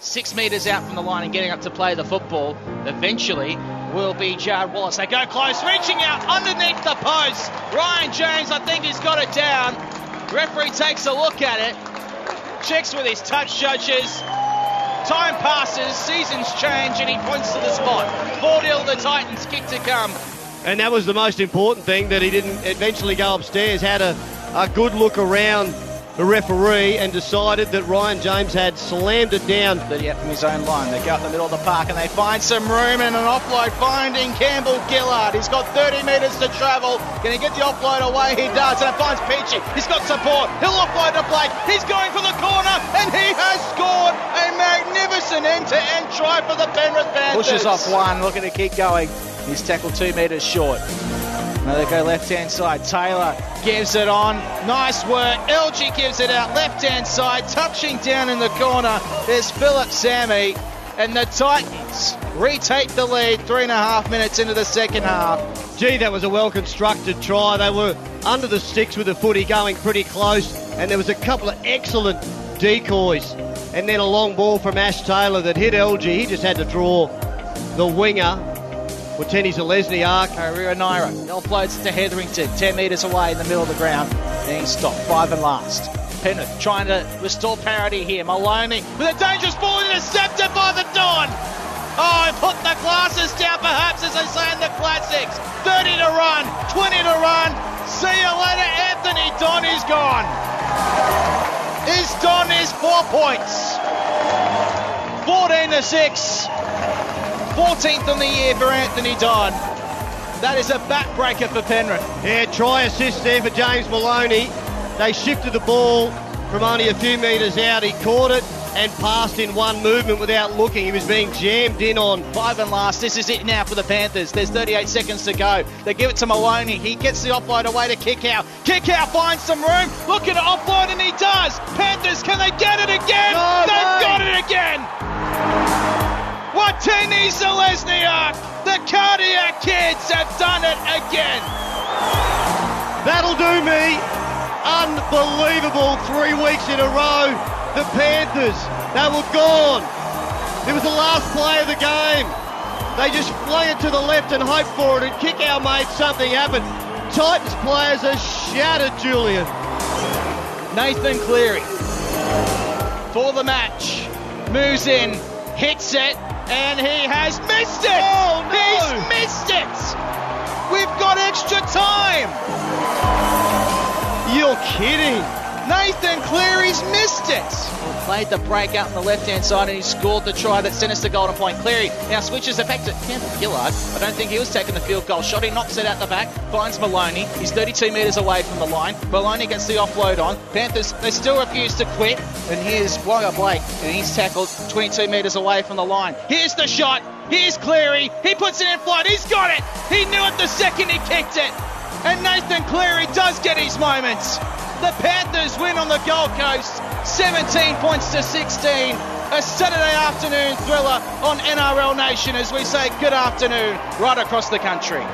six metres out from the line and getting up to play the football eventually will be Jarrod Wallace. They go close, reaching out underneath the post. Ryan James, I think he's got it down. Referee takes a look at it, checks with his touch judges. Time passes, seasons change, and he points to the spot. 4 0 the Titans, kick to come. And that was the most important thing that he didn't eventually go upstairs, had a, a good look around the referee and decided that Ryan James had slammed it down. 30 out from his own line. They go up the middle of the park and they find some room and an offload finding Campbell Gillard. He's got 30 metres to travel. Can he get the offload away? He does. And it finds Peachey. He's got support. He'll offload to Blake. He's going for the corner and he has scored a magnificent end-to-end try for the Penrith Panthers. Pushes off one. Looking to keep going. He's tackled two metres short. Now they go left hand side. Taylor gives it on. Nice work. LG gives it out left hand side. Touching down in the corner. There's Phillip Sami. And the Titans retake the lead three and a half minutes into the second half. Gee, that was a well constructed try. They were under the sticks with the footy going pretty close, and there was a couple of excellent decoys. And then a long ball from Ash Taylor that hit LG. He just had to draw the winger Watene Zelezniak. Rio Naira offloads to Hetherington, 10 metres away in the middle of the ground. He's stopped, five and last. Penrith trying to restore parity here. Maloney with a dangerous ball intercepted by the Don. Oh, put the glasses down perhaps as they say in the classics. 30 to run, 20 to run. See you later, Anthony Don is gone. His Don is four points. 14 to 6. 14th on the year for Anthony Don. That is a backbreaker for Penrith. Yeah, try assist there for James Maloney. They shifted the ball from only a few metres out. He caught it and passed in one movement without looking. He was being jammed in on. Five and last. This is it now for the Panthers. There's 38 seconds to go. They give it to Maloney. He gets the offload away to Kikau. Kick out finds some room. Look at to offload and he does. Panthers, can they get it again? No They've way. got it again. Watene Zelezniak. The cardiac kids have done it again. That'll do me. Unbelievable three weeks in a row. The Panthers, they were gone. It was the last play of the game. They just flung it to the left and hoped for it, and Kikau made something happen. Titans players are shattered, Julian. Nathan Cleary for the match. Moves in, hits it, and he has missed it! Oh, no. He's missed it! We've got extra time! You're kidding. Nathan Cleary's missed it! Played the break out on the left hand side and he scored the try that sent us to golden point. Cleary now switches it back to Campbell Gillard. I don't think he was taking the field goal shot. He knocks it out the back, finds Maloney. He's 32 metres away from the line. Maloney gets the offload on. Panthers, they still refuse to quit. And here's Waqa Blake, and he's tackled 22 metres away from the line. Here's the shot. Here's Cleary. He puts it in flight. He's got it. He knew it the second he kicked it. And Nathan Cleary does get his moments. The Panthers win on the Gold Coast, 17 points to 16. A Saturday afternoon thriller on NRL Nation as we say good afternoon right across the country.